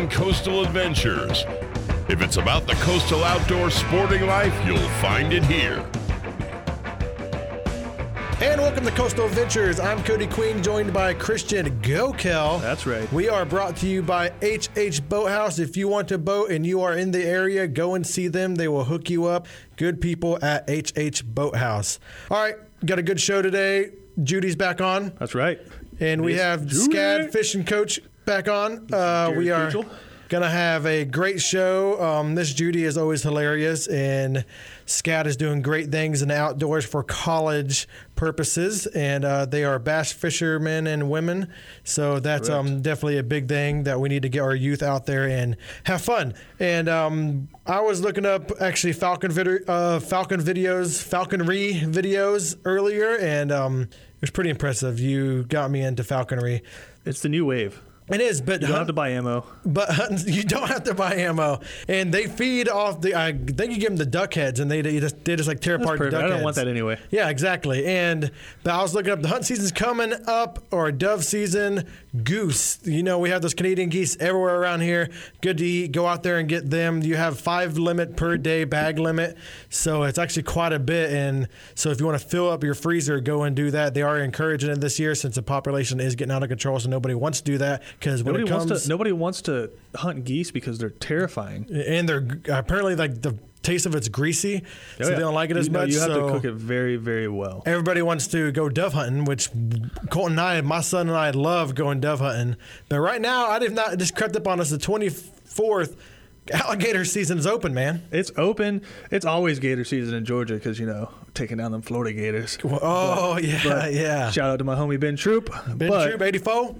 and coastal adventures. If it's about the coastal outdoor sporting life, you'll find it here. And welcome to Coastal Adventures. I'm Cody Queen, joined by Christian Gokel. That's right. We are brought to you by HH Boathouse. If you want to boat and you are in the area, go and see them. They will hook you up. Good people at HH Boathouse. All right, got a good show today. Judy's back on, That's right. and we Miss have Judy. SCAD fishing coach back on. Uh, we are Kutil. gonna have a great show. Um, this Judy is always hilarious, and SCAD is doing great things in the outdoors for college purposes, and uh, they are bass fishermen and women. So that's um, definitely a big thing that we need to get our youth out there and have fun. And um, I was looking up actually Falcon vid- uh, Falcon videos, falconry videos earlier, and um, it was pretty impressive. You got me into falconry. It's the new wave. It is, but You don't have to buy ammo. but you don't have to buy ammo, and they feed off the. I think you give them the duck heads, and they, they just they just like tear That's apart the duck I don't heads. want that anyway. Yeah, exactly. And but I was looking up the hunt season's coming up, or dove season. Goose. You know we have those Canadian geese everywhere around here. Good to eat. Go out there and get them. You have five limit per day bag limit, so it's actually quite a bit. And so if you want to fill up your freezer, go and do that. They are encouraging it this year since the population is getting out of control, so nobody wants to do that because when Nobody it comes wants to. Nobody wants to hunt geese because they're terrifying. and they're apparently like the taste of it's greasy, so Oh, yeah. they don't like it as you know, much. You have so to cook it very, very well. everybody wants to go dove hunting, which Colton and I, my son and I, love going dove hunting. But right now, I did not just crept up on us the twenty fourth. Alligator season is open, man. It's open. It's always gator season in Georgia because you know taking down them Florida gators. Oh yeah, But yeah. Shout out to my homie Ben Troop. Ben but, Troop eighty four.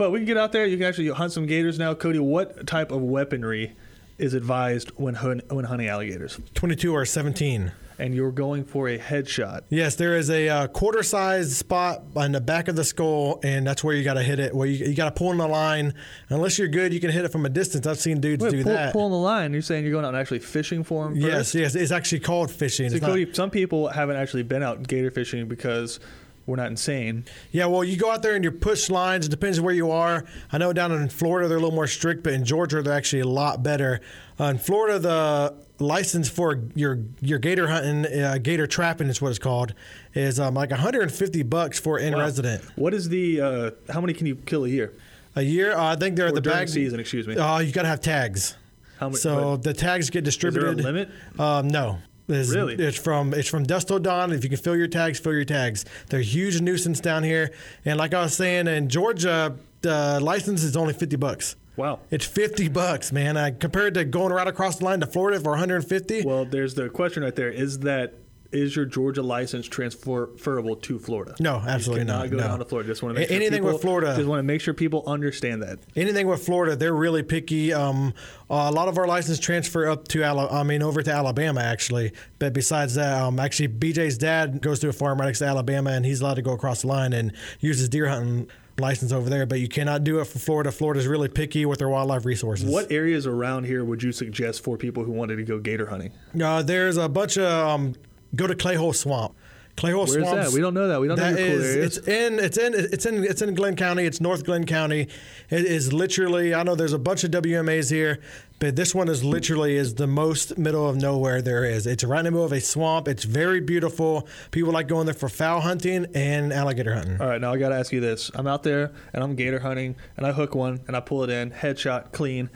But we can get out there. You can actually hunt some gators now. Cody, what type of weaponry is advised when hun- when hunting alligators? 22 or 17. And you're going for a headshot. Yes, there is a uh, quarter size spot on the back of the skull, and that's where you got to hit it. Where you, you got to pull in the line. Unless you're good, you can hit it from a distance. I've seen dudes Wait, do pull, that. pulling the line. You're saying you're going out and actually fishing for them? Yes, yes, it's actually called fishing. So It's not- Cody, some people haven't actually been out gator fishing because we're not insane. Yeah, well, you go out there and you push lines. It depends where you are. I know down in Florida they're a little more strict, but in Georgia they're actually a lot better. Uh, in Florida, the license for your your gator hunting, uh, gator trapping is what it's called, is um, like 150 bucks for in resident What is the? Uh, how many can you kill a year? a year. Uh, I think they're at Or the during bag season, excuse me. Uh, you got to have tags. How many? So but the tags get is there a distributed. limit? Um, no. It's, Really? It's from it's from dusk till dawn. If you can fill your tags, fill your tags. They're a huge nuisance down here. And like I was saying, in Georgia, the license is only fifty bucks. Wow. It's fifty bucks, man. I, compared to going right across the line to Florida for one hundred and fifty. Well, there's the question right there. Is that is your Georgia license transferable to Florida? No, absolutely not, Go no. down to Florida. Just want to make A- sure anything people, with Florida- Just want to make sure people understand that. Anything with Florida, they're really picky. Um, a lot of our license transfer up to Ala- I mean over to Alabama actually. But besides that, um, actually BJ's dad goes to a farm right next to Alabama, and he's allowed to go across the line and use his deer hunting license over there. But you cannot do it for Florida. Florida's really picky with their wildlife resources. What areas around here would you suggest for people who wanted to go gator hunting? Uh, there's a bunch of um, go to Clayhole Swamp. Clayhole Where's Swamp. that? We don't know that. We don't know That your cool is- areas. it's in it's in it's in it's in Glynn County. It's North Glynn County. It is literally. I know there's a bunch of WMAs here, but this one is literally is the most middle of nowhere there is. It's right in the middle of a swamp. It's very beautiful. People like going there for fowl hunting and alligator hunting. All right, now I got to ask you this. I'm out there and I'm gator hunting and I hook one and I pull it in, headshot, clean,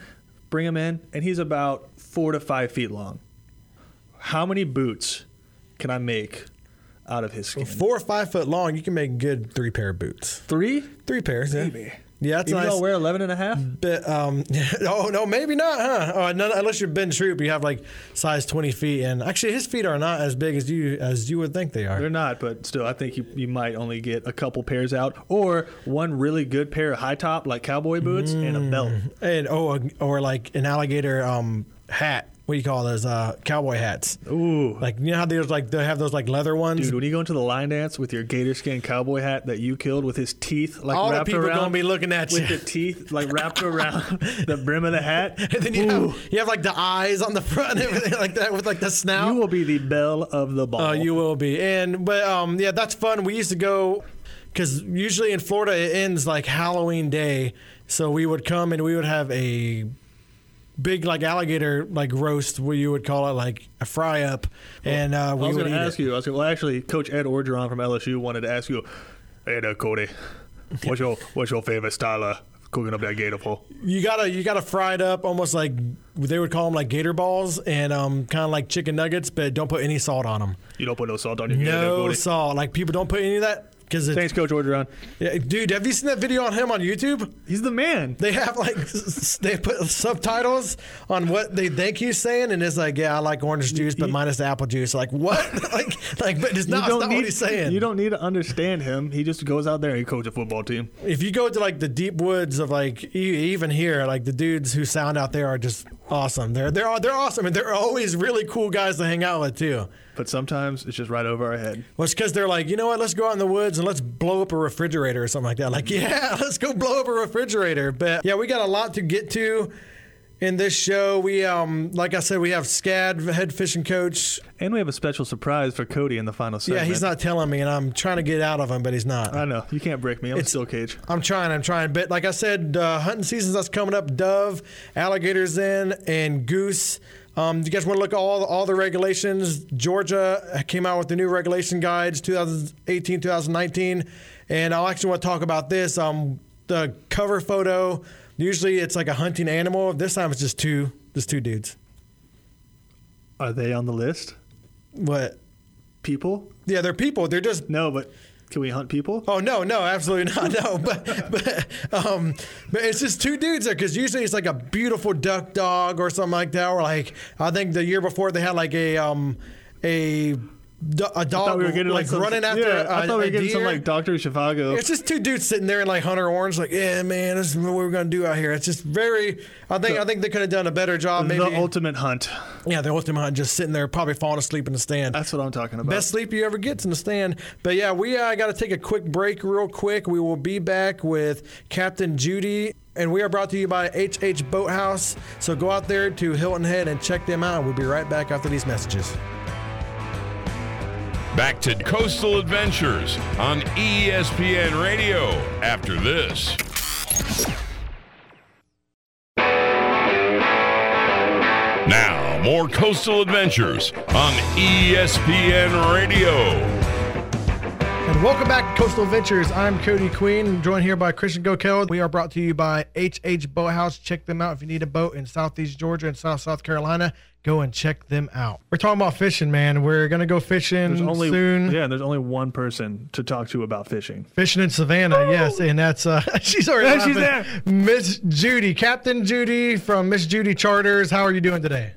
bring him in, and he's about four to five feet long. How many boots can I make out of his skin? Four or five foot long, you can make good three pair of boots. Three? Three pairs, yeah. Maybe. Yeah, that's Even nice. though wear 11 and a half? But um, oh no, maybe not, huh? Oh, unless you're Ben Troop, you have like size 20 feet, and actually his feet are not as big as you as you would think they are. They're not, but still, I think you, you might only get a couple pairs out, or one really good pair of high top like cowboy boots and a belt. And oh, or like an alligator um hat. What do you call those? Uh, cowboy hats. Ooh, Like you know how there's like they have those like leather ones. dude, when you go into the line dance with your gator skin cowboy hat that you killed with his teeth like All the wrapped people around, gonna be looking at with you. the teeth like wrapped around the brim of the hat. and then you have, you have like the eyes on the front and everything like that with like the snout. You will be the belle of the ball. Oh, you will be. And but um, yeah, that's fun. We used to go because usually in Florida it ends like Halloween day, So we would come and we would have a big like alligator like roast, what you would call it, like a fry up, and uh, I was going to ask it. you. I was gonna, well, actually, Coach Ed Orgeron from LSU wanted to ask you. Hey there, Cody. What's your what's your favorite style of cooking up that gator for? You gotta you gotta fry it up almost like they would call them like gator balls and um, kind of like chicken nuggets, but don't put any salt on them. You don't put no salt on your gator, No salt. Like people don't put any of that because Thanks, Coach Orgeron. yeah, dude. Have you seen that video on him on YouTube? He's the man. They have like they put subtitles on what they think he's saying, and it's like, yeah, I like orange juice, but minus the apple juice. Like what? like like, but it's not, it's don't need, what he's saying. You don't need to understand him. He just goes out there and he coaches a football team. if you go to like the deep woods of like even here, like the dudes who sound out there are just awesome. They're they're they're awesome, and they're always really cool guys to hang out with too. But sometimes it's just right over our head. Well, it's because they're like, you know what? Let's go out in the woods and let's blow up a refrigerator or something like that. Like, yeah, let's go blow up a refrigerator. But yeah, we got a lot to get to in this show. We, um, like I said, we have Scad, head fishing coach. And we have a special surprise for Cody in the final segment. Yeah, he's not telling me, and I'm trying to get out of him, but he's not. I know. You can't break me. I'm It's- still cage. I'm trying, I'm trying. But like I said, uh, hunting season's that's coming up. Dove, alligators in, and goose. Um, you guys want to look at all all the regulations? Georgia came out with the new regulation guides, 2018, 2019, and I actually want to talk about this. Um, the cover photo. Usually it's like a hunting animal. This time it's just two, just two dudes. Are they on the list? What? People? Yeah, they're people. They're just No, but can we hunt people? Oh no, no, absolutely not. No, but but um, but it's just two dudes there because usually it's like a beautiful duck dog or something like that. Or like I think the year before they had like a um a do- a I dog thought we were getting like, some, running after yeah, a, I thought we were getting some like Doctor Zhivago. It's just two dudes sitting there in like Hunter Orange, like, yeah, man, this is what we're gonna do out here. It's just very. I think I think they could have done a better job. Maybe, the ultimate hunt. yeah, the ultimate hunt, just sitting there, probably falling asleep in the stand. That's what I'm talking about. Best sleep you ever get in the stand. But yeah, we uh, got to take a quick break, real quick. We will be back with Captain Judy. And we are brought to you by HH Boathouse. So go out there to Hilton Head and check them out. We'll be right back after these messages. Back to Coastal Adventures on ESPN Radio after this. Now, more Coastal Adventures on ESPN Radio. And welcome back to Coastal Adventures. I'm Cody Queen, joined here by Christian Gokel. We are brought to you by HH Boathouse. Check them out if you need a boat in Southeast Georgia and South South Carolina. Go and check them out. We're talking about fishing, man. We're gonna go fishing There's only soon. yeah. There's only one person to talk to about fishing. Fishing in Savannah, yes, and that's uh, she's already she's laughing. Miss Judy, Captain Judy from Miss Judy Charters. How are you doing today?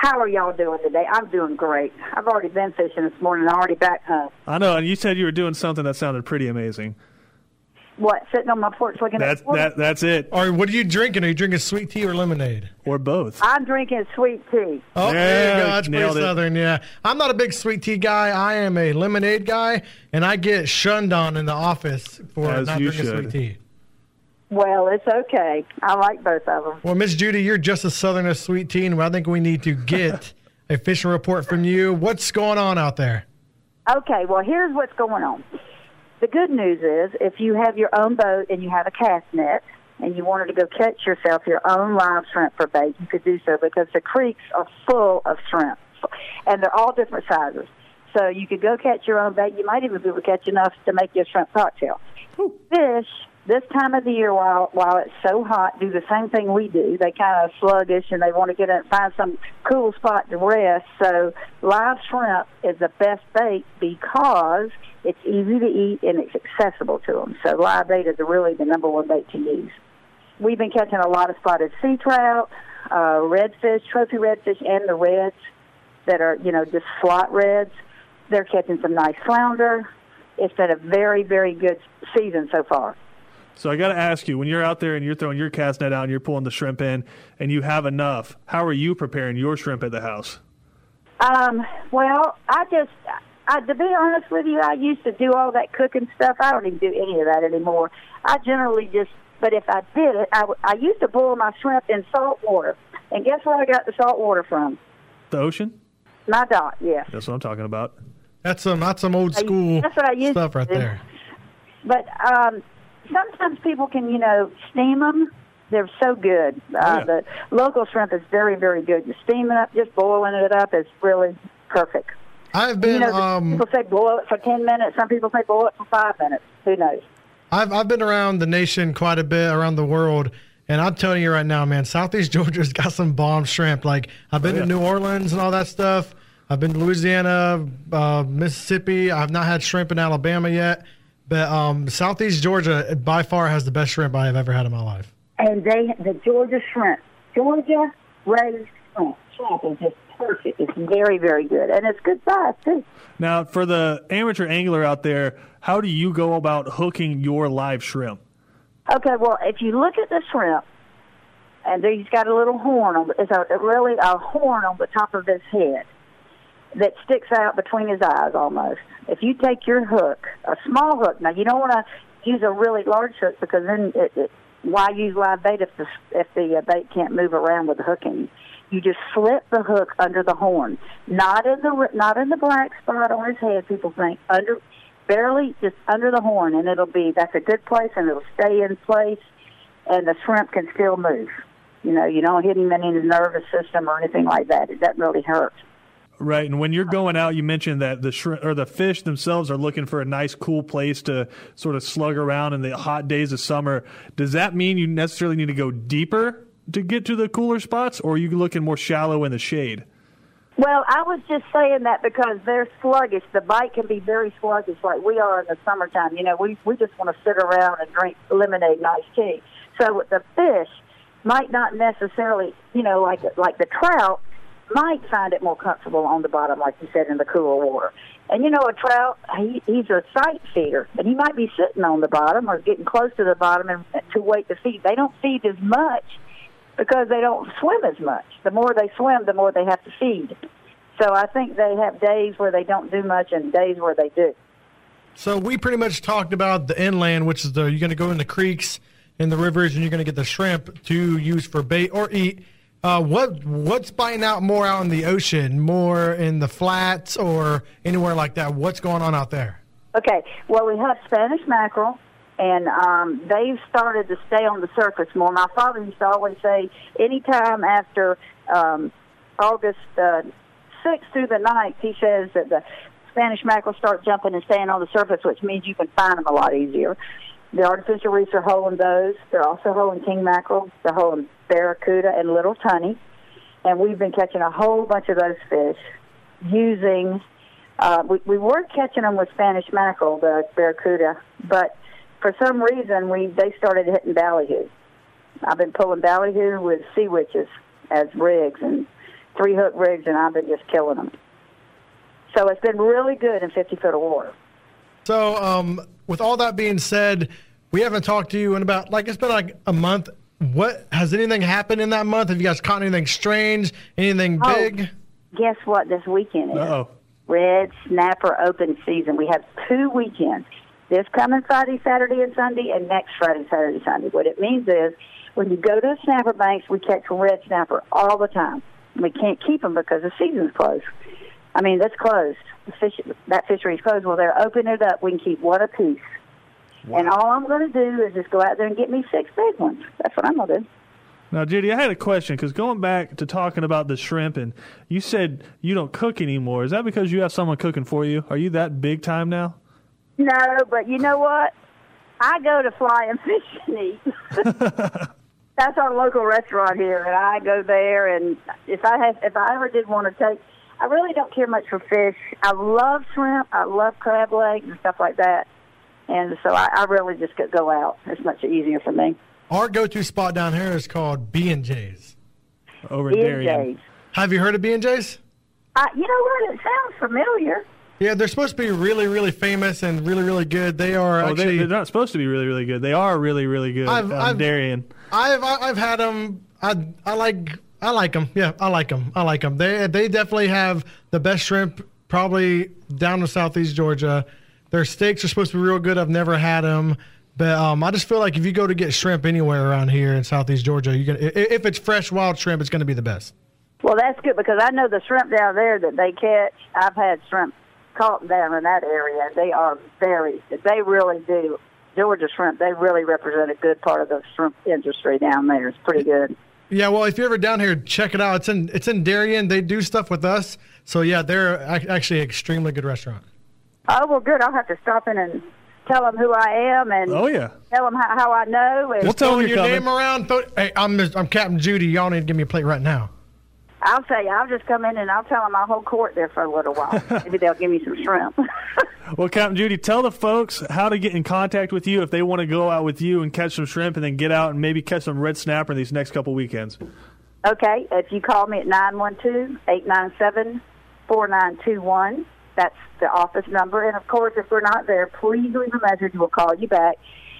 How are y'all doing today? I'm doing great. I've already been fishing this morning. I'm already back home. I know, and you said you were doing something that sounded pretty amazing. What? Sitting on my porch looking That's at the water? that. That's it, Or what are you drinking? Are you drinking sweet tea or lemonade? or both. I'm drinking sweet tea. Oh, there Yeah, you go. That's pretty nailed it. southern. Yeah, I'm not a big sweet tea guy. I am a lemonade guy, and I get shunned on in the office for As not drinking should. sweet tea. Well, it's okay. I like both of them. Well, Miss Judy, you're just as southern as sweet tea, and I think we need to get a fishing report from you. What's going on out there? Okay, well, here's what's going on. The good news is if you have your own boat and you have a cast net and you wanted to go catch yourself your own live shrimp for bait, you could do so because the creeks are full of shrimp and they're all different sizes. So you could go catch your own bait. You might even be able to catch enough to make your shrimp cocktail. Fish this time of the year, while while it's so hot, do the same thing we do. They kind of sluggish and they want to get in, find some cool spot to rest. So live shrimp is the best bait because it's easy to eat and it's accessible to them. So live bait is really the number one bait to use. We've been catching a lot of spotted sea trout, uh, redfish, trophy redfish, and the reds that are you know just slot reds. They're catching some nice flounder. It's been a very very good season so far. So I got to ask you, when you're out there and you're throwing your cast net out and you're pulling the shrimp in, and you have enough, how are you preparing your shrimp at the house? Um, well, I just, I, to be honest with you, I used to do all that cooking stuff. I don't even do any of that anymore. I generally just, but if I did it, I, w- I used to boil my shrimp in salt water. And guess where I got the salt water from? The ocean? My dot, yeah. That's what I'm talking about. That's some that's some old school That's what I used stuff to right do. there. But um, sometimes people can, you know, steam them. They're so good. Uh, yeah. The local shrimp is very, very good. You steam it up, just boiling it up is really perfect. I've been you know, um, people say boil it for ten minutes. Some people say boil it for five minutes. Who knows? I've I've been around the nation quite a bit, around the world, and I'm telling you right now, man, Southeast Georgia's got some bomb shrimp. Like I've been Oh, yeah. to New Orleans and all that stuff. I've been to Louisiana, uh, Mississippi. I've not had shrimp in Alabama yet, but um, Southeast Georgia by far has the best shrimp I have ever had in my life. And they, the Georgia shrimp, Georgia raised shrimp, shrimp is just perfect. It's very, very good, and it's good size too. Now, for the amateur angler out there, how do you go about hooking your live shrimp? Okay, well, if you look at the shrimp, and he's got a little horn on, it's a really a horn on the top of his head that sticks out between his eyes almost. If you take your hook, a small hook, now you don't want to use a really large hook because then it, it, why use live bait if the if the uh, bait can't move around with the hooking? You just slip the hook under the horn, not in the not in the black spot on his head. People think under, barely just under the horn, and it'll be that's a good place, and it'll stay in place, and the shrimp can still move. You know, you don't hit him in his nervous system or anything like that. It doesn't really hurt. Right, and when you're going out, you mentioned that the shrimp or the fish themselves are looking for a nice, cool place to sort of slug around in the hot days of summer. Does that mean you necessarily need to go deeper to get to the cooler spots, or are you looking more shallow in the shade? Well, I was just saying that because they're sluggish. The bite can be very sluggish, like we are in the summertime. You know, we we just want to sit around and drink lemonade, nice tea. So the fish, might not necessarily, you know, like like the trout, might find it more comfortable on the bottom, like you said, in the cooler water. And you know, a trout, he, he's a sight feeder, and he might be sitting on the bottom or getting close to the bottom and to wait to feed. They don't feed as much because they don't swim as much. The more they swim, the more they have to feed. So I think they have days where they don't do much and days where they do. So we pretty much talked about the inland, which is the you're going to go in the creeks and the rivers, and you're going to get the shrimp to use for bait or eat. Uh, what what's biting out more out in the ocean, more in the flats or anywhere like that? What's going on out there? Okay, well, we have Spanish mackerel, and um, they've started to stay on the surface more. My father used to always say, anytime after um, August uh, 6th through the 9th, he says that the Spanish mackerel start jumping and staying on the surface, which means you can find them a lot easier. The artificial reefs are holding those. They're also holding king mackerel. They're holding barracuda and little tunny. And we've been catching a whole bunch of those fish using uh, we, we were catching them with Spanish mackerel, the barracuda, but for some reason we they started hitting ballyhoo. I've been pulling ballyhoo with sea witches as rigs and three hook rigs, and I've been just killing them. So it's been really good in 50 foot of water. So, um, with all that being said, we haven't talked to you in about like it's been like a month. What has anything happened in that month? Have you guys caught anything strange? Anything Oh. big? Guess what this weekend is? Uh-oh. Red Snapper Open season. We have two weekends. This coming Friday, Saturday, and Sunday, and next Friday, Saturday, Sunday. What it means is when you go to the snapper banks, we catch red snapper all the time. We can't keep them because the season's closed. I mean, that's closed. The fish, that fishery's closed. Well, they're opening it up. We can keep one apiece. And all I'm going to do is just go out there and get me six big ones. That's what I'm going to do. Now, Judy, I had a question because going back to talking about the shrimp, and you said you don't cook anymore. Is that because you have someone cooking for you? Are you that big time now? No, but you know what? I go to Fly and Fish and Eat. That's our local restaurant here, and I go there. And if I have, if I ever did want to take, I really don't care much for fish. I love shrimp. I love crab legs and stuff like that. And so I, I really just could go out. It's much easier for me. Our go-to spot down here is called B and J's. Over there, BJ's. Have you heard of B and J's? I, you know what? It sounds familiar. Yeah, they're supposed to be really, really famous and really, really good. They are Oh, actually. they, they're not supposed to be really, really good. They are really, really good. I've- um, I've- Darien. I've I've had them. I I like I like them. Yeah, I like them. I like them. They they definitely have the best shrimp probably down in southeast Georgia. Their steaks are supposed to be real good. I've never had them, but um, I just feel like if you go to get shrimp anywhere around here in southeast Georgia, you can if it's fresh wild shrimp, it's going to be the best. Well, that's good because I know the shrimp down there that they catch. I've had shrimp caught down in that area. They are very, they really do Georgia Shrimp, they really represent a good part of the shrimp industry down there. It's pretty good. Yeah, well, if you're ever down here, check it out. It's in it's in Darien. They do stuff with us. So yeah, they're actually an extremely good restaurant. Oh well, good. I'll have to stop in and tell them who I am and Oh yeah. tell them how, how I know. And We'll tell them your coming. name around. Throw, hey, I'm I'm Captain Judy. Y'all need to give me a plate right now. I'll say I'll just come in and I'll tell them I'll hold court there for a little while. Maybe they'll give me some shrimp. Well, Captain Judy, tell the folks how to get in contact with you if they want to go out with you and catch some shrimp, and then get out and maybe catch some red snapper these next couple weekends. okay, if you call me at nine one two eight nine seven four nine two one, that's the office number. And of course, if we're not there, please leave a message. We'll call you back.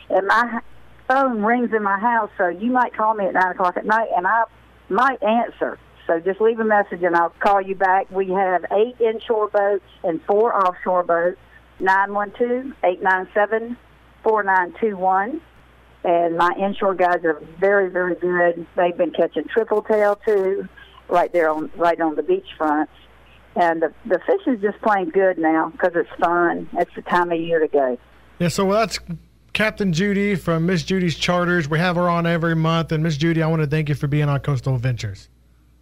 And my phone rings in my house, so you might call me at nine o'clock at night, and I might answer. So just leave a message, and I'll call you back. We have eight inshore boats and four offshore boats. Nine one two eight nine seven four nine two one. And my inshore guys are very, very good. They've been catching triple tail too, right there on right on the beachfront. And the the fish is just plain good now because it's fun. It's the time of year to go. Yeah, so that's Captain Judy from Miss Judy's Charters. We have her on every month, and Miss Judy, I want to thank you for being on Coastal Adventures.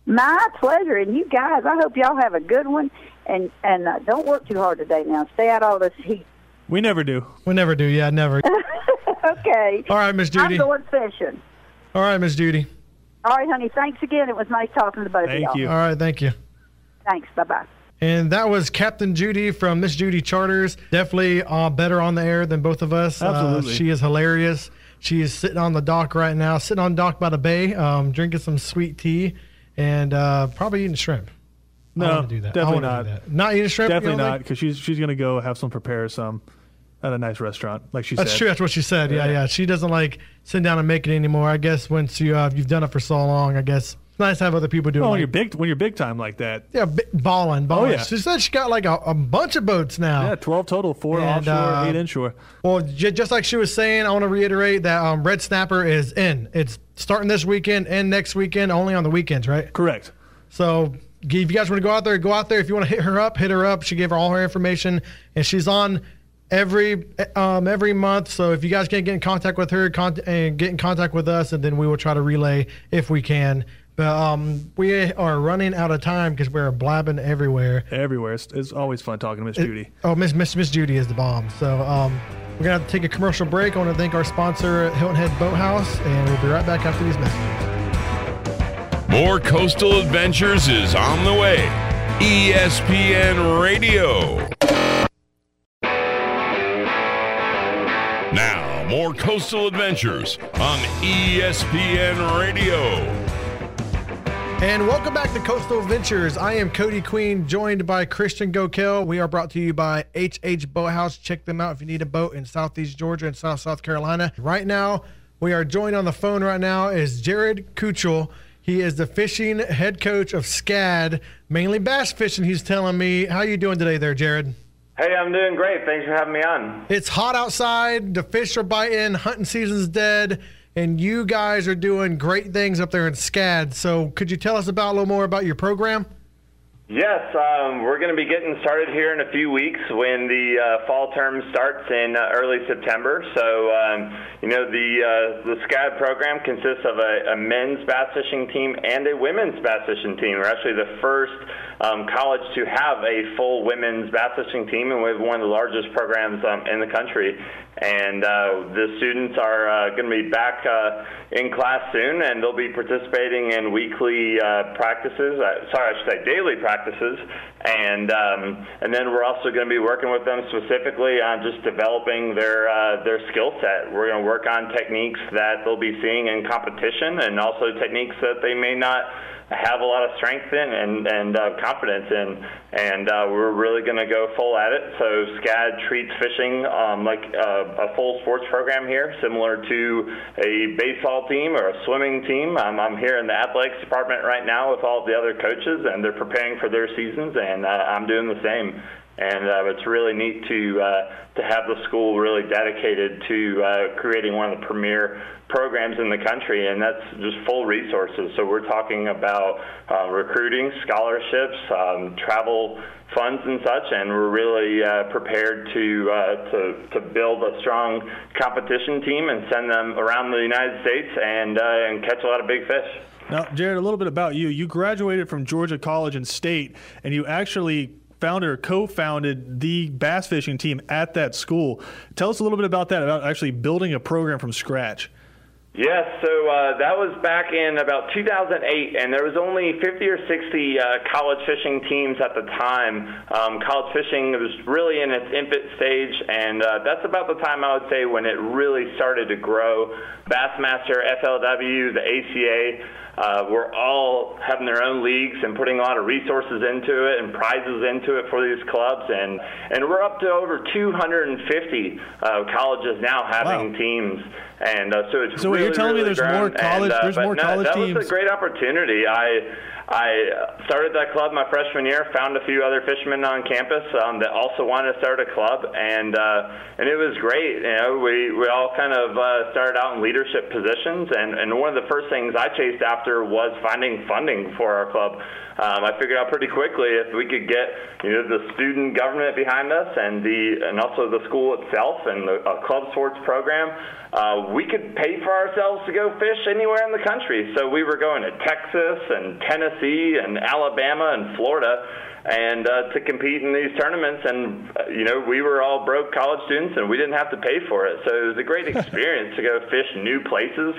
My pleasure, and you guys. I hope y'all have a good one, and and uh, don't work too hard today. Now, stay out all this heat. We never do. We never do, yeah, never. Okay. All right, Miss Judy. I'm Judy. going fishing. All right, Miss Judy. All right, honey. Thanks again. It was nice talking to both of y'all. you. All right, thank you. Thanks. Bye bye. And that was Captain Judy from Miss Judy Charters. Definitely uh, better on the air than both of us. Uh, Absolutely. she is hilarious. She is sitting on the dock right now, sitting on dock by the bay, um, drinking some sweet tea, and uh, probably eating shrimp. I No, do that. I definitely not. do that. Not eating shrimp. Definitely don't not, because she's she's gonna go have some prepare some at a nice restaurant, like she That's said. true. That's what she said. Yeah, Yeah. yeah. She doesn't like sit down and make it anymore. I guess once you uh, you've done it for so long, I guess it's nice to have other people do Well, it. when like- you're big, when you're big time like that, yeah, balling, balling. yeah. She said she got like a, a bunch of boats now. yeah, twelve total, four And, offshore, uh, eight inshore. Well, j- just like she was saying, I want to reiterate that um, Red Snapper is in. It's starting this weekend and next weekend, only on the weekends, right? Correct. So if you guys want to go out there, go out there. If you want to hit her up, hit her up. She gave her all her information, and she's on every um, every month. So if you guys can't get in contact with her con- and get in contact with us, and then we will try to relay if we can. But um, we are running out of time because we're blabbing everywhere. Everywhere. It's, it's always fun talking to Miss Judy. Oh, Miss Miss Miss Judy is the bomb. So um, we're gonna have to take a commercial break. I want to thank our sponsor, Hilton Head Boathouse, and we'll be right back after these messages. More Coastal Adventures is on the way. ESPN Radio. Now, more Coastal Adventures on ESPN Radio. And welcome back to Coastal Adventures. I am Cody Queen, joined by Christian Gokel. We are brought to you by HH Boathouse. Check them out if you need a boat in Southeast Georgia and South South Carolina. Right now, we are joined on the phone right now is Jared Kutil. He is the fishing head coach of SCAD, mainly bass fishing. He's telling me, how are you doing today there, Jared? Hey, I'm doing great. Thanks for having me on. It's hot outside. The fish are biting. Hunting season's dead. And you guys are doing great things up there in SCAD. So could you tell us about a little more about your program? Yes, um, we're going to be getting started here in a few weeks when the uh, fall term starts in uh, early September. So, um, you know, the uh, the SCAD program consists of a, a men's bass fishing team and a women's bass fishing team. We're actually the first um, college to have a full women's bass team, and we have one of the largest programs um, in the country. And uh, the students are uh, going to be back uh, in class soon, and they'll be participating in weekly uh, practices. Uh, sorry, I should say daily practices. And um, and then we're also going to be working with them specifically on just developing their uh, their skill set. We're going to work on techniques that they'll be seeing in competition, and also techniques that they may not have a lot of strength in and, and uh, confidence in. And uh, we're really going to go full at it. So SCAD treats fishing um, like a, a full sports program here, similar to a baseball team or a swimming team. Um, I'm here in the athletics department right now with all the other coaches, and they're preparing for their seasons, and uh, I'm doing the same. And uh, it's really neat to uh, to have the school really dedicated to uh, creating one of the premier programs in the country, and that's just full resources. So we're talking about uh, recruiting, scholarships, um, travel funds, and such, and we're really uh, prepared to, uh, to to build a strong competition team and send them around the United States and and catch a lot of big fish. Now, Jared, a little bit about you. You graduated from Georgia College and State, and you actually founded or co-founded the bass fishing team at that school. Tell us a little bit about that, about actually building a program from scratch. Yes, so uh, that was back in about 2008, and there was only 50 or 60 uh, college fishing teams at the time. Um, college fishing was really in its infant stage, and uh, that's about the time I would say when it really started to grow. Bassmaster, FLW, the ACA uh, we're all having their own leagues and putting a lot of resources into it and prizes into it for these clubs, and and we're up to over 250 uh, colleges now having wow. teams, and uh, so it's so really, you're telling really me there's grown. more college, and, uh, there's more no, college that teams. That was a great opportunity. I I started that club my freshman year. Found a few other fishermen on campus um, that also wanted to start a club, and uh, and it was great. You know, we we all kind of uh, started out in leadership positions, and and one of the first things I chased after was finding funding for our club. Um, I figured out pretty quickly if we could get you know the student government behind us and the and also the school itself and the uh, club sports program uh, we could pay for ourselves to go fish anywhere in the country. So we were going to Texas and Tennessee and Alabama and Florida and uh, to compete in these tournaments. And uh, you know, we were all broke college students, and we didn't have to pay for it. So it was a great experience to go fish new places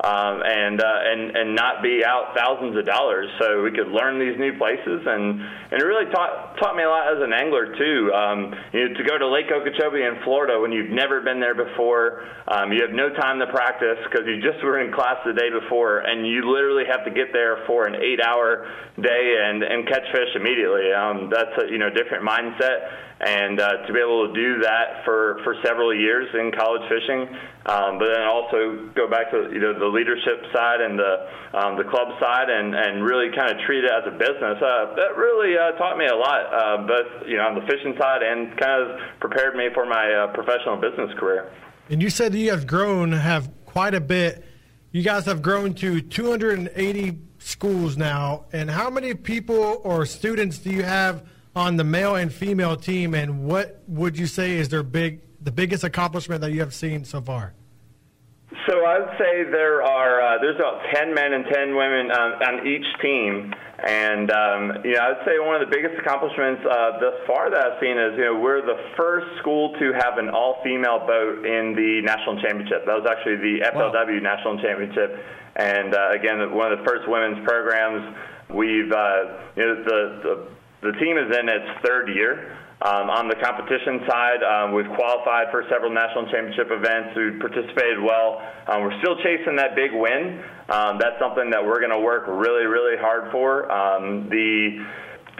um, and uh, and and not be out thousands of dollars. So we could learn these new places, and and it really taught taught me a lot as an angler too. Um, you know, to go to Lake Okeechobee in Florida when you've never been there before, um, you have no time to practice because you just were in class the day before, and you literally have to get there for an eight-hour day and and catch fish immediately. Um, that's a you know different mindset and uh, to be able to do that for, for several years in college fishing, um, but then also go back to you know the leadership side and the um, the club side, and, and really kind of treat it as a business. Uh, that really uh, taught me a lot, uh, both you know on the fishing side and kind of prepared me for my uh, professional business career. And you said you have grown, have quite a bit. You guys have grown to 280 schools now, and how many people or students do you have? on the male and female team, and what would you say is their big, the biggest accomplishment that you have seen so far? So I would say there are uh, there's about ten men and ten women um, on each team, and um, you know I'd say one of the biggest accomplishments uh, thus far that I've seen is you know we're the first school to have an all-female boat in the national championship. That was actually the FLW wow. national championship, and uh, again one of the first women's programs. We've uh, you know the, the the team is in its third year. Um, on the competition side, um, we've qualified for several national championship events. We've participated well. Um, we're still chasing that big win. Um, that's something that we're going to work really, really hard for. Um, the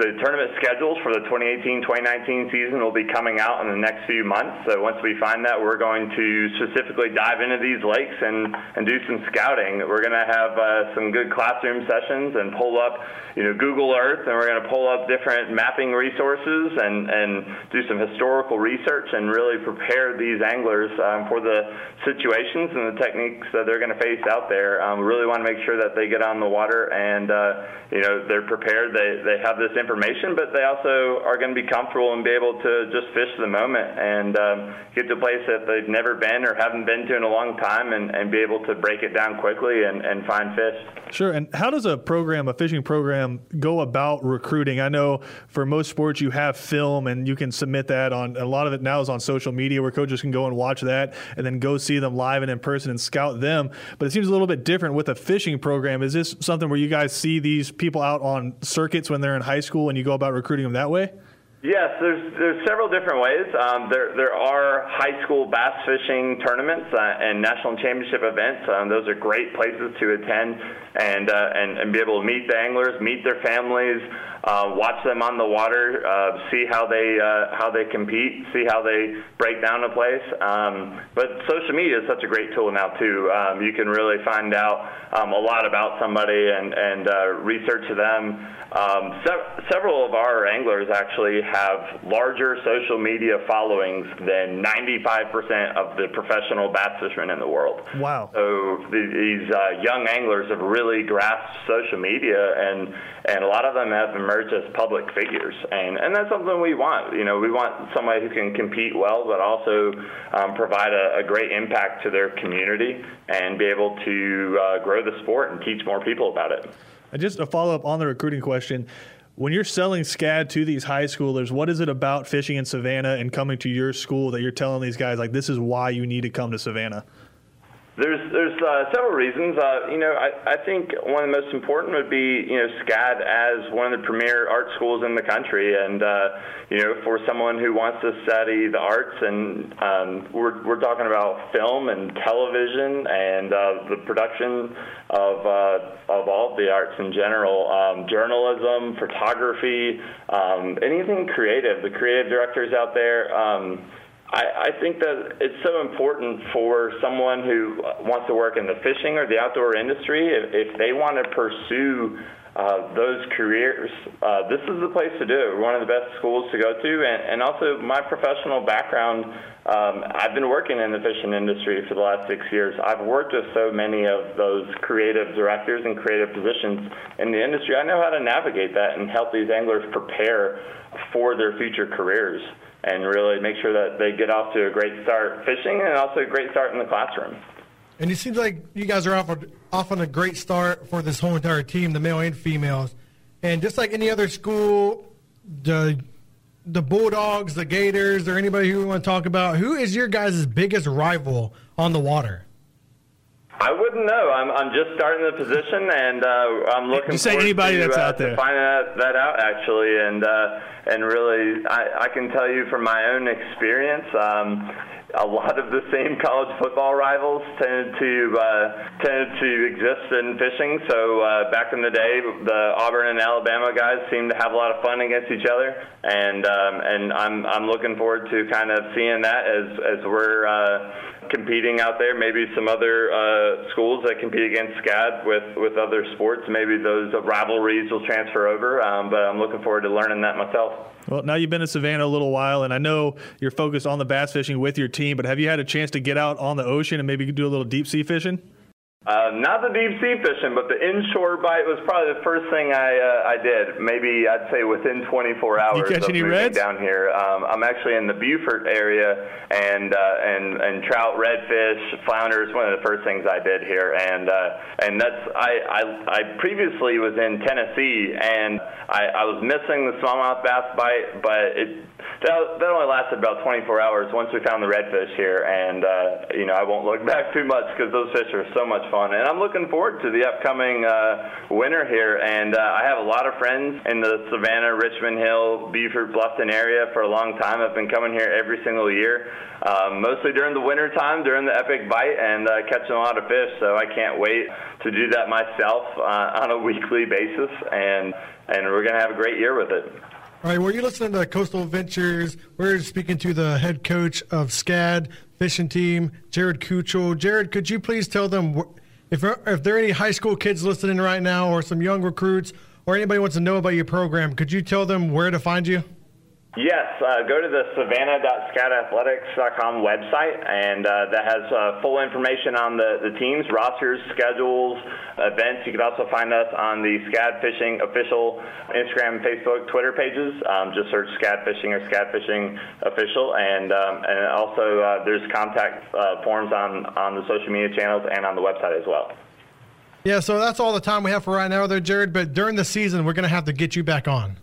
the tournament schedules for the 2018-2019 season will be coming out in the next few months. So once we find that, we're going to specifically dive into these lakes and, and do some scouting. We're going to have uh, some good classroom sessions and pull up, you know, Google Earth, and we're going to pull up different mapping resources and, and do some historical research and really prepare these anglers um, for the situations and the techniques that they're going to face out there. Um, we really want to make sure that they get on the water and, uh, you know, they're prepared. They, they have this information information, but they also are going to be comfortable and be able to just fish the moment and um, get to a place that they've never been or haven't been to in a long time and, and be able to break it down quickly and, and find fish. Sure. And how does a program, a fishing program, go about recruiting? I know for most sports you have film and you can submit that on a lot of it now is on social media where coaches can go and watch that and then go see them live and in person and scout them. But it seems a little bit different with a fishing program. Is this something where you guys see these people out on circuits when they're in high school? School and you go about recruiting them that way? Yes, there's there's several different ways. Um, there there are high school bass fishing tournaments uh, and national championship events. Um, those are great places to attend and uh, and and be able to meet the anglers, meet their families, uh, watch them on the water, uh, see how they uh, how they compete, see how they break down a place. Um, but social media is such a great tool now too. Um, you can really find out um, a lot about somebody and and uh, research them. Um, se- several of our anglers actually have larger social media followings than 95% of the professional bass fishermen in the world. Wow. So these uh, young anglers have really grasped social media, and and a lot of them have emerged as public figures, and and that's something we want. You know, we want somebody who can compete well, but also um, provide a, a, great impact to their community and be able to uh, grow the sport and teach more people about it. And just a follow up on the recruiting question. When you're selling SCAD to these high schoolers, what is it about fishing in Savannah and coming to your school that you're telling these guys like this is why you need to come to Savannah? There's there's uh, several reasons. Uh, you know, I, I think one of the most important would be you know SCAD as one of the premier art schools in the country, and uh, you know for someone who wants to study the arts, and um, we're we're talking about film and television and uh, the production of uh, of all the arts in general, um, journalism, photography, um, anything creative. The creative directors out there. Um, I, I think that it's so important for someone who wants to work in the fishing or the outdoor industry, if, if they want to pursue uh, those careers, uh, this is the place to do it. One of the best schools to go to, and, and also my professional background. Um, I've been working in the fishing industry for the last six years. I've worked with so many of those creative directors and creative positions in the industry. I know how to navigate that and help these anglers prepare for their future careers and really make sure that they get off to a great start fishing and also a great start in the classroom. And it seems like you guys are off, off on a great start for this whole entire team, the male and females. And just like any other school, the the Bulldogs, the Gators, or anybody who we want to talk about, who is your guys' biggest rival on the water? I wouldn't know. I'm I'm just starting the position, and uh, I'm looking. You say anybody to, that's uh, out there. To find that, that out actually, and uh, and really, I, I can tell you from my own experience. Um, a lot of the same college football rivals tended to uh, tended to exist in fishing. So uh, back in the day, the Auburn and Alabama guys seemed to have a lot of fun against each other, and um, and I'm I'm looking forward to kind of seeing that as as we're. Uh, competing out there. Maybe some other uh, schools that compete against SCAD with, with other sports. Maybe those rivalries will transfer over. Um, but I'm looking forward to learning that myself. Well, now you've been in Savannah a little while, and I know you're focused on the bass fishing with your team. But have you had a chance to get out on the ocean and maybe do a little deep sea fishing? Uh, not the deep sea fishing, but the inshore bite was probably the first thing I uh, I did. Maybe I'd say within 24 hours you catch of any reds? down here. Um, I'm actually in the Beaufort area, and uh, and and trout, redfish, flounders. One of the first things I did here, and uh, and that's I, I I previously was in Tennessee, and I, I was missing the smallmouth bass bite, but it that, that only lasted about 24 hours once we found the redfish here, and uh, you know I won't look back too much because those fish are so much fun, and I'm looking forward to the upcoming uh, winter here. And uh, I have a lot of friends in the Savannah, Richmond Hill, Beaufort, Bluffton area for a long time. I've been coming here every single year, um, mostly during the winter time, during the epic bite, and uh, catching a lot of fish. So I can't wait to do that myself uh, on a weekly basis, and and we're gonna have a great year with it. All right, well, you're listening to Coastal Adventures. We're speaking to the head coach of SCAD fishing team, Jared Kutil. Jared, could you please tell them if, if there are any high school kids listening right now or some young recruits or anybody wants to know about your program, could you tell them where to find you? Yes, uh, go to the savannah.scadathletics.com website, and uh, that has uh, full information on the, the teams, rosters, schedules, events. You can also find us on the SCAD Fishing official Instagram, Facebook, Twitter pages. Um, just search SCAD Fishing or SCAD Fishing official, and um, and also uh, there's contact uh, forms on on the social media channels and on the website as well. Yeah, so that's all the time we have for right now, there, Jared. But during the season, we're going to have to get you back on.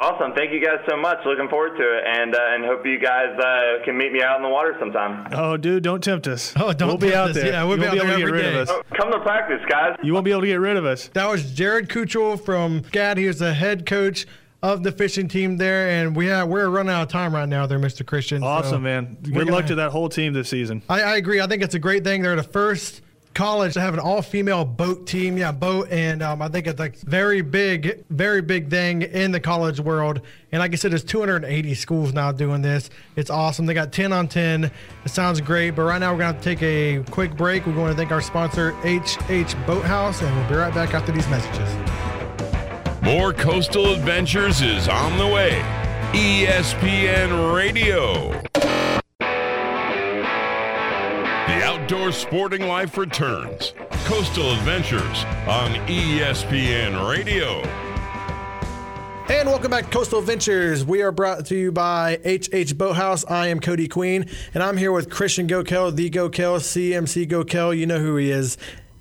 Awesome. Thank you guys so much. Looking forward to it, and uh, and hope you guys uh, can meet me out in the water sometime. Oh, dude, don't tempt us. Oh, don't We'll be out us. there. Yeah, we'll you be out be able there to get every rid of us. Oh, come to practice, guys. You won't be able to get rid of us. That was Jared Kutil from SCAD. He is the head coach of the fishing team there, and we have, we're running out of time right now there, Mr. Christian. So Awesome, man. we're Good luck gonna- to that whole team this season. I, I agree. I think it's a great thing. They're the first college to have an all-female boat team. Yeah, boat, and um, I think it's like very big, very big thing in the college world. And like I said, there's 280 schools now doing this. It's awesome. They got 10 on 10. It sounds great. But right now we're gonna to take a quick break. We're going to thank our sponsor, HH Boathouse, and we'll be right back after these messages. More Coastal Adventures is on the way. ESPN Radio. The outdoor sporting life returns. Coastal Adventures on ESPN Radio. And welcome back to Coastal Ventures. We are brought to you by HH Boathouse. I am Cody Queen, and I'm here with Christian Gokel, the Gokel, CMC Gokel. You know who he is.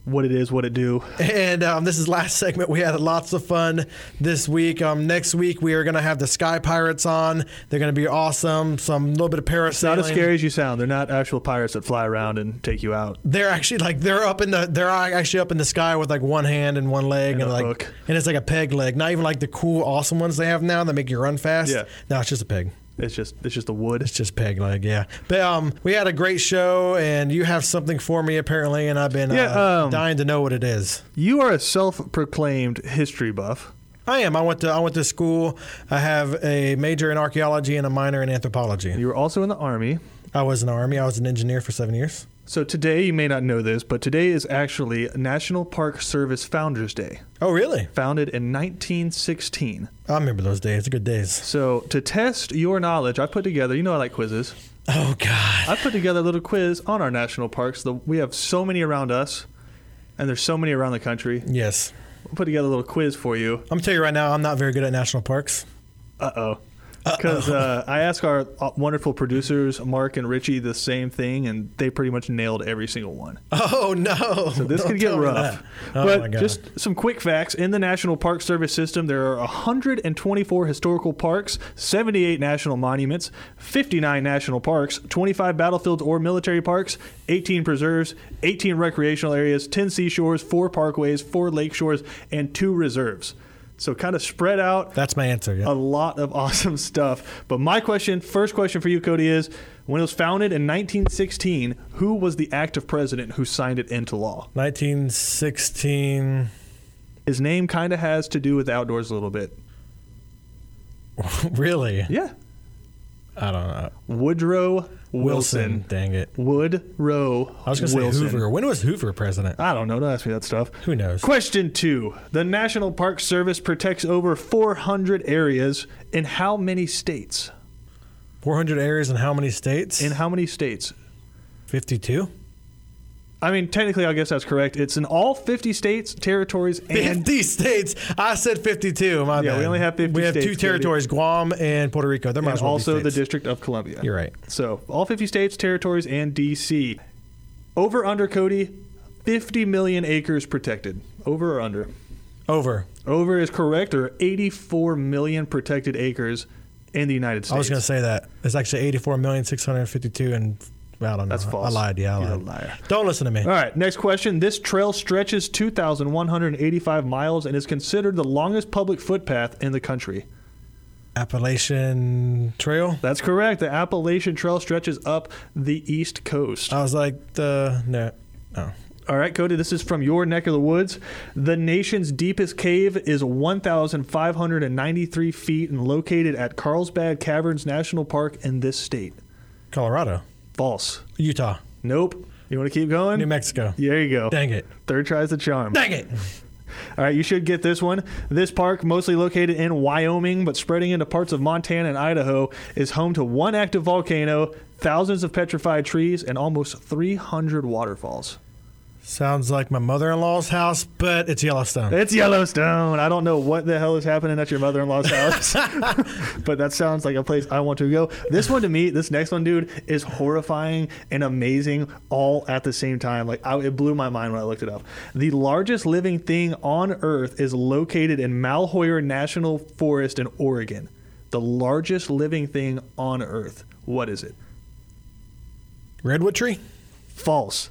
What it is, what it do. And um, this is last segment. We had lots of fun this week. Um, next week we are going to have the Sky Pirates on. They're going to be awesome. Some little bit of parasailing. Not as scary as you sound. They're not actual pirates that fly around and take you out. They're actually like they're up in the they're actually up in the sky with like one hand and one leg And and, like hook. and it's like a peg leg. Not even like the cool awesome ones they have now that make you run fast. Yeah. No, it's just a peg. It's just it's just a wood. It's just peg leg, yeah. But um, we had a great show, and you have something for me apparently, and I've been Yeah, uh, um, dying to know what it is. You are a self-proclaimed history buff. I am. I went to I went to school. I have a major in archaeology and a minor in anthropology. You were also in the army. I was in the army. I was an engineer for seven years. So today, you may not know this, but today is actually National Park Service Founders Day, Oh, really? founded in 1916. I remember those days. Good days. So to test your knowledge, I put together. You know I like quizzes. Oh God. I put together a little quiz on our national parks. The, we have so many around us, and there's so many around the country. Yes. We'll put together a little quiz for you. I'm gonna tell you right now, I'm not very good at national parks. Uh oh. Because uh, I asked our uh, wonderful producers, Mark and Richie, the same thing, and they pretty much nailed every single one. Oh no! So this Don't could get rough. Oh but my God. just some quick facts. In the National Park Service system, there are 124 historical parks, 78 national monuments, 59 national parks, 25 battlefields or military parks, 18 preserves, 18 recreational areas, 10 seashores, 4 parkways, 4 lake shores, and 2 reserves. So kind of spread out That's my answer. Yeah. a lot of awesome stuff. But my question, first question for you, Cody, is when it was founded in 1916, who was the active president who signed it into law? 1916. His name kind of has to do with outdoors a little bit. really? Yeah. I don't know. Woodrow Wilson. Dang it. Woodrow I was gonna say Wilson. Hoover. When was Hoover president? I don't know. Don't ask me that stuff. Who knows? Question two. The National Park Service protects over 400 areas in how many states? 400 areas in how many states? In how many states? 52. I mean, technically, I guess that's correct. It's in all 50 states, territories, and 50 states. I said 52. My Yeah, bad. we only have 50 We have two states, Cody. territories, Guam and Puerto Rico. There might and as well also the. District of Columbia. You're right. So all 50 states, territories, and D.C. Over under Cody, 50 million acres protected. Over or under? Over. Over is correct. There are 84 million protected acres in the United States. I was going to say that. It's actually 84,652 and I don't know. That's false. I lied. Yeah, I You're a lied. liar. Don't listen to me. All right, next question. This trail stretches 2,185 miles and is considered the longest public footpath in the country. Appalachian Trail. That's correct. The Appalachian Trail stretches up the East Coast. I was like the no. Oh. All right, Cody, this is from your neck of the woods. The nation's deepest cave is 1,593 feet and located at Carlsbad Caverns National Park in this state. Colorado. False. Utah. Nope. You want to keep going? New Mexico. There you go. Dang it. Third try's the charm. Dang it. All right, you should get this one. This park, mostly located in Wyoming but spreading into parts of Montana and Idaho, is home to one active volcano, thousands of petrified trees, and almost 300 waterfalls. Sounds like my mother-in-law's house, but it's Yellowstone. It's Yellowstone. I don't know what the hell is happening at your mother-in-law's house, but that sounds like a place I want to go. This one to me, this next one, dude, is horrifying and amazing all at the same time. Like I, it blew my mind when I looked it up. The largest living thing on Earth is located in Malheur National Forest in Oregon. The largest living thing on Earth. What is it? Redwood tree. False.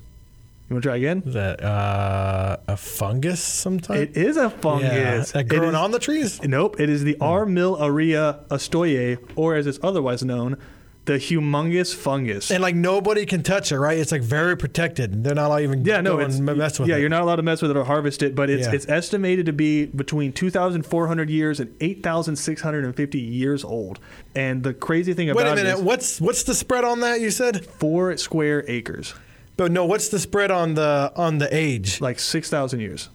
You want to try again? Is that uh, a fungus sometimes? It is a fungus. Yeah. That growing is- on the trees? Nope, it is the R. Armillaria ostoyae, or as it's otherwise known, the humongous fungus. And like nobody can touch it, right? It's like very protected. They're not allowed to even yeah, no, it's and mess with yeah, it. you're not allowed to mess with it or harvest it, but it's Yeah. it's estimated to be between 2,400 years and 8,650 years old. And the crazy thing about Wait a minute. What's what's the spread on that? You said, four square acres, but no. What's the spread on the on the age? like 6,000 years.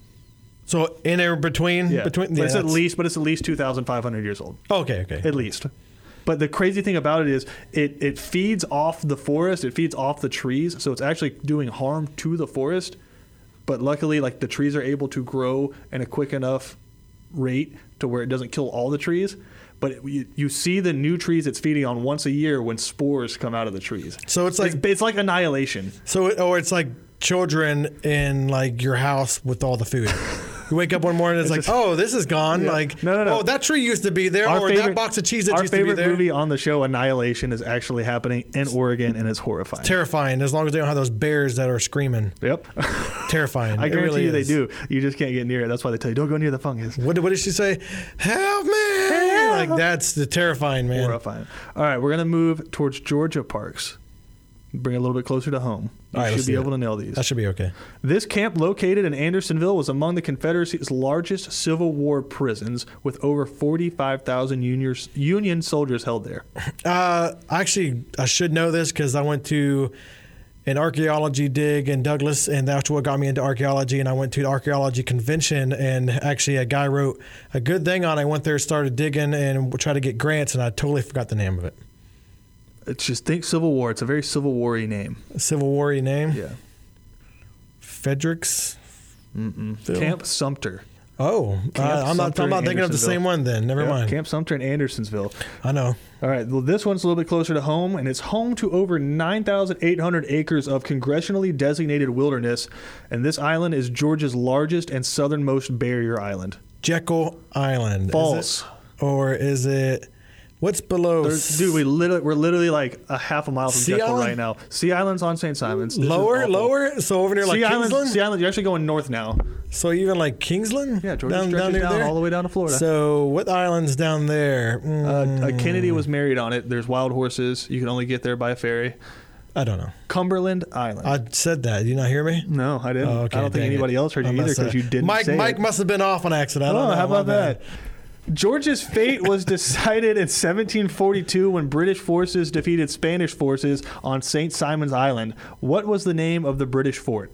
So in there between Yeah, between. But Yeah, it's at least, but it's at least 2,500 years old, Okay, okay. at least. But the crazy thing about it is it, it feeds off the forest, it feeds off the trees, so it's actually doing harm to the forest. But luckily, like the trees are able to grow in a quick enough rate to where it doesn't kill all the trees. But you, you see the new trees it's feeding on once a year when spores come out of the trees. So it's like It's, it's like annihilation. so, it, or it's like children in like your house with all the food. You wake up one morning, and it's, like, just- oh, this is gone. Yeah. Like, No, no, no. oh, that tree used to be there, or that box of cheese that our used to be there. Our favorite movie on the show, Annihilation, is actually happening in Oregon, and it's horrifying. Terrifying, as long as they don't have those bears that are screaming. yep. Terrifying. I guarantee really you they do. You just can't get near it. That's why they tell you don't go near the fungus. What, what did she say? Help me! Like that's the terrifying man. Horrifying. All right, we're gonna move towards Georgia parks. Bring it a little bit closer to home. You All right, should be able it. to nail these. That should be okay. This camp, located in Andersonville, was among the Confederacy's largest Civil War prisons, with over 45,000 Union Union soldiers held there. Uh, actually, I should know this because I went to an archaeology dig in Douglas, and that's what got me into archaeology. And I went to the archaeology convention, and actually, a guy wrote a good thing on. it. I went there, started digging, and tried to get grants, and I totally forgot the name of it. It's just think Civil War. It's a very Civil War-y name. A Civil War name. Yeah. Fredericks. Camp Sumter. Oh, uh, I'm not. I'm not thinking of the same one. Then never Yeah, mind. Camp Sumter in Andersonsville. I know. All right. Well, this one's a little bit closer to home, and it's home to over 9,800 acres of congressionally designated wilderness. And this island is Georgia's largest and southernmost barrier island. Jekyll Island. Is it- False. or is it? What's below? There's, dude, we literally, we're literally like a half a mile from Sea Jekyll Island? right now. Sea Island's on St. Simon's. This lower, lower. So over near like sea Island, Kingsland. sea Island, you're actually going north now. So even like Kingsland. Yeah, Georgia down, stretches down down, all the way down to Florida. So what islands down there? Mm, uh, uh, Kennedy was married on it. There's wild horses. You can only get there by a ferry. I don't know. Cumberland Island. I said that. Did you not hear me? no, I didn't. Oh, okay, I don't think anybody it. else heard you either because you didn't Mike, say Mike it. must have been off on accident. I don't Oh, know. how about bad. Georgia's fate was decided in 1742 when British forces defeated Spanish forces on St. Simon's Island. What was the name of the British fort?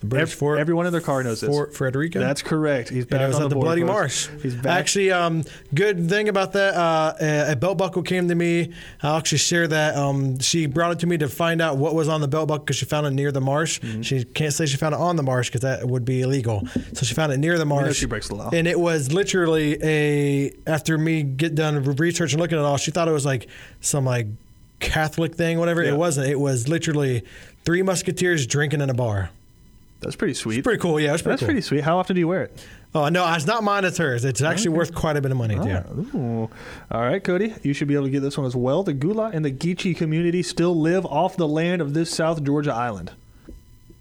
The British Ev- fort. everyone in their car knows this. Fort Frederica. That's correct. He's back And it was on at the, the, Bloody. Marsh. He's back. Actually, um, good thing about that, uh, a a belt buckle came to me. I'll actually share that. Um, she brought it to me to find out what was on the belt buckle because she found it near the marsh. Mm-hmm. She can't say she found it on the marsh because that would be illegal. So she found it near the marsh. she breaks the law. And it was literally a. After me get done research and looking at it all, she thought it was like some like Catholic thing, whatever. Yeah. It wasn't. It was literally three musketeers drinking in a bar. That's pretty sweet. It's pretty cool. Yeah, it's pretty That's cool. pretty sweet. How often do you wear it? Oh no, it's not mine. It's hers. It's actually worth quite a bit of money. Yeah. Ooh. All right, Cody, you should be able to get this one as well. The Gullah and the Geechee community still live off the land of this South Georgia island.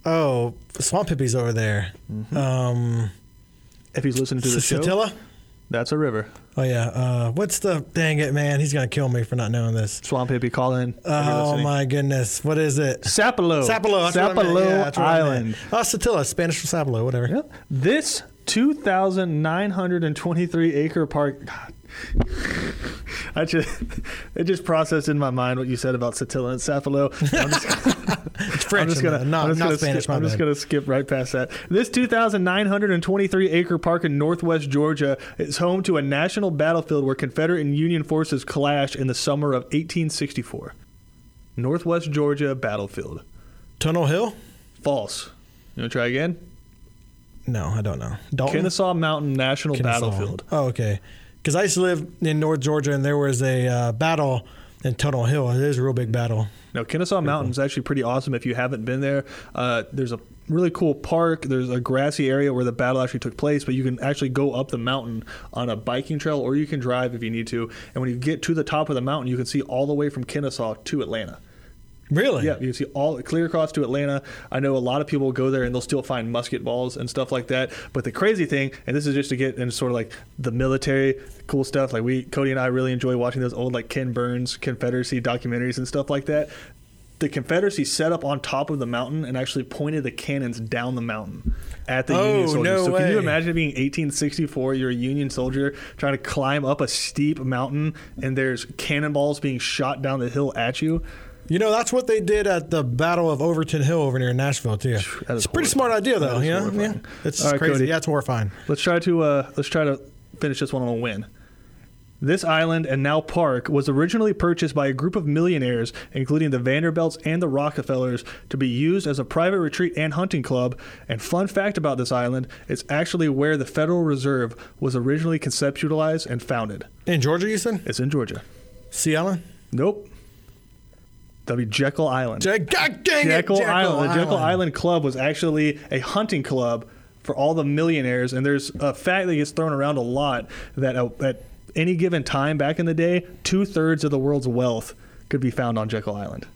Oh, swamp hippies over there. Mm-hmm. Um, If he's listening to the show, Satilla. that's a river. Oh yeah. Uh, what's the dang it, man? He's gonna kill me for not knowing this. Swamp hippie, call in. Oh my goodness, what is it? Sapelo. Sapelo. That's what I meant. Sapelo Yeah, that's what I meant. Island. Oh, Satilla, Spanish for Sapelo, whatever. Yep. This 2,923 acre park. God. I just it just processed in my mind what you said about Satilla and Sapelo. I'm just, It's French, I'm just gonna, not, I'm just not gonna Spanish. skip, I'm just gonna skip right past that. This 2,923 acre park in northwest Georgia is home to a national battlefield where Confederate and Union forces clashed in the summer of 1864. Northwest Georgia battlefield. Tunnel Hill? False. You want to try again? No, I don't know. Dalton. Kennesaw Mountain National Kennesaw. Battlefield. Oh, okay. Because I used to live in North Georgia, and there was a uh, battle in Tunnel Hill. It is a real big battle. Now, Kennesaw Mountain is actually pretty awesome if you haven't been there. Uh, there's a really cool park. There's a grassy area where the battle actually took place, but you can actually go up the mountain on a biking trail or you can drive if you need to. And when you get to the top of the mountain, you can see all the way from Kennesaw to Atlanta. Really? Yeah, you see all clear across to Atlanta. I know a lot of people go there and they'll still find musket balls and stuff like that. But the crazy thing, and this is just to get into sort of like the military cool stuff. Like we, Cody and I, really enjoy watching those old like Ken Burns Confederacy documentaries and stuff like that. The Confederacy set up on top of the mountain and actually pointed the cannons down the mountain at the Oh, Union soldiers. no so can you imagine being 1864? You're a Union soldier trying to climb up a steep mountain, and there's cannonballs being shot down the hill at you. You know, that's what they did at the Battle of Overton Hill over near Nashville too. It's a pretty horrifying. smart idea, though. That is You know, yeah, it's All right, crazy. Cody. Yeah, it's horrifying. Let's try to uh, let's try to finish this one on a win. This island and now park was originally purchased by a group of millionaires, including the Vanderbilts and the Rockefellers, to be used as a private retreat and hunting club. And fun fact about this island, it's actually where the Federal Reserve was originally conceptualized and founded. In Georgia, you said? It's in Georgia. Sea Island? Nope. That'd be Jekyll Island. Je- God dang Jekyll, it, Jekyll Island. The Jekyll Island Club was actually a hunting club for all the millionaires, and there's a fact that gets thrown around a lot that uh, at any given time back in the day, two thirds of the world's wealth could be found on Jekyll Island.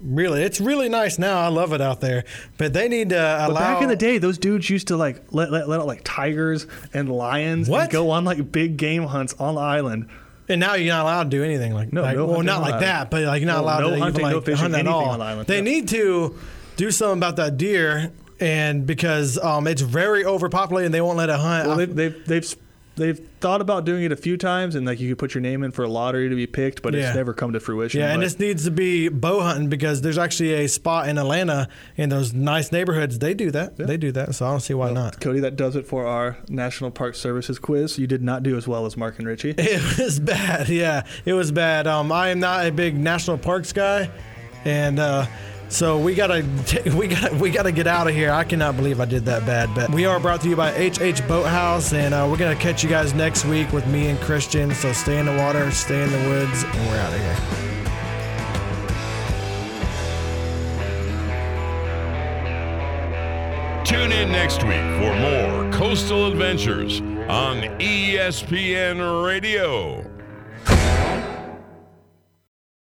Really, it's really nice now. I love it out there, but they need to allow. But back in the day, those dudes used to like let, let, let out like tigers and lions What? and go on like big game hunts on the island. And now you're not allowed to do anything like No, like, no well, not like that, but like you're not No- allowed no to even, hunting, like, no fishing, hunt at all. on island. They Yeah. need to do something about that deer, and because um, it's very overpopulated, and they won't let it hunt. Well, they've, they've they've they've thought about doing it a few times, and like you could put your name in for a lottery to be picked, but Yeah. it's never come to fruition. yeah, and this needs to be bow hunting because there's actually a spot in Atlanta in those nice neighborhoods. They do that. They do that. So I don't see why not. Cody, that does it for our National Park Services quiz. You did not do as well as Mark and Richie. It was bad. Yeah, it was bad. Um, I am not a big national parks guy, and uh, so we gotta we got to we gotta get out of here. I cannot believe I did that bad. But we are brought to you by HH Boathouse, and uh, we're gonna catch you guys next week with me and Christian. So stay in the water, stay in the woods, and we're out of here. Tune in next week for more coastal adventures on ESPN Radio.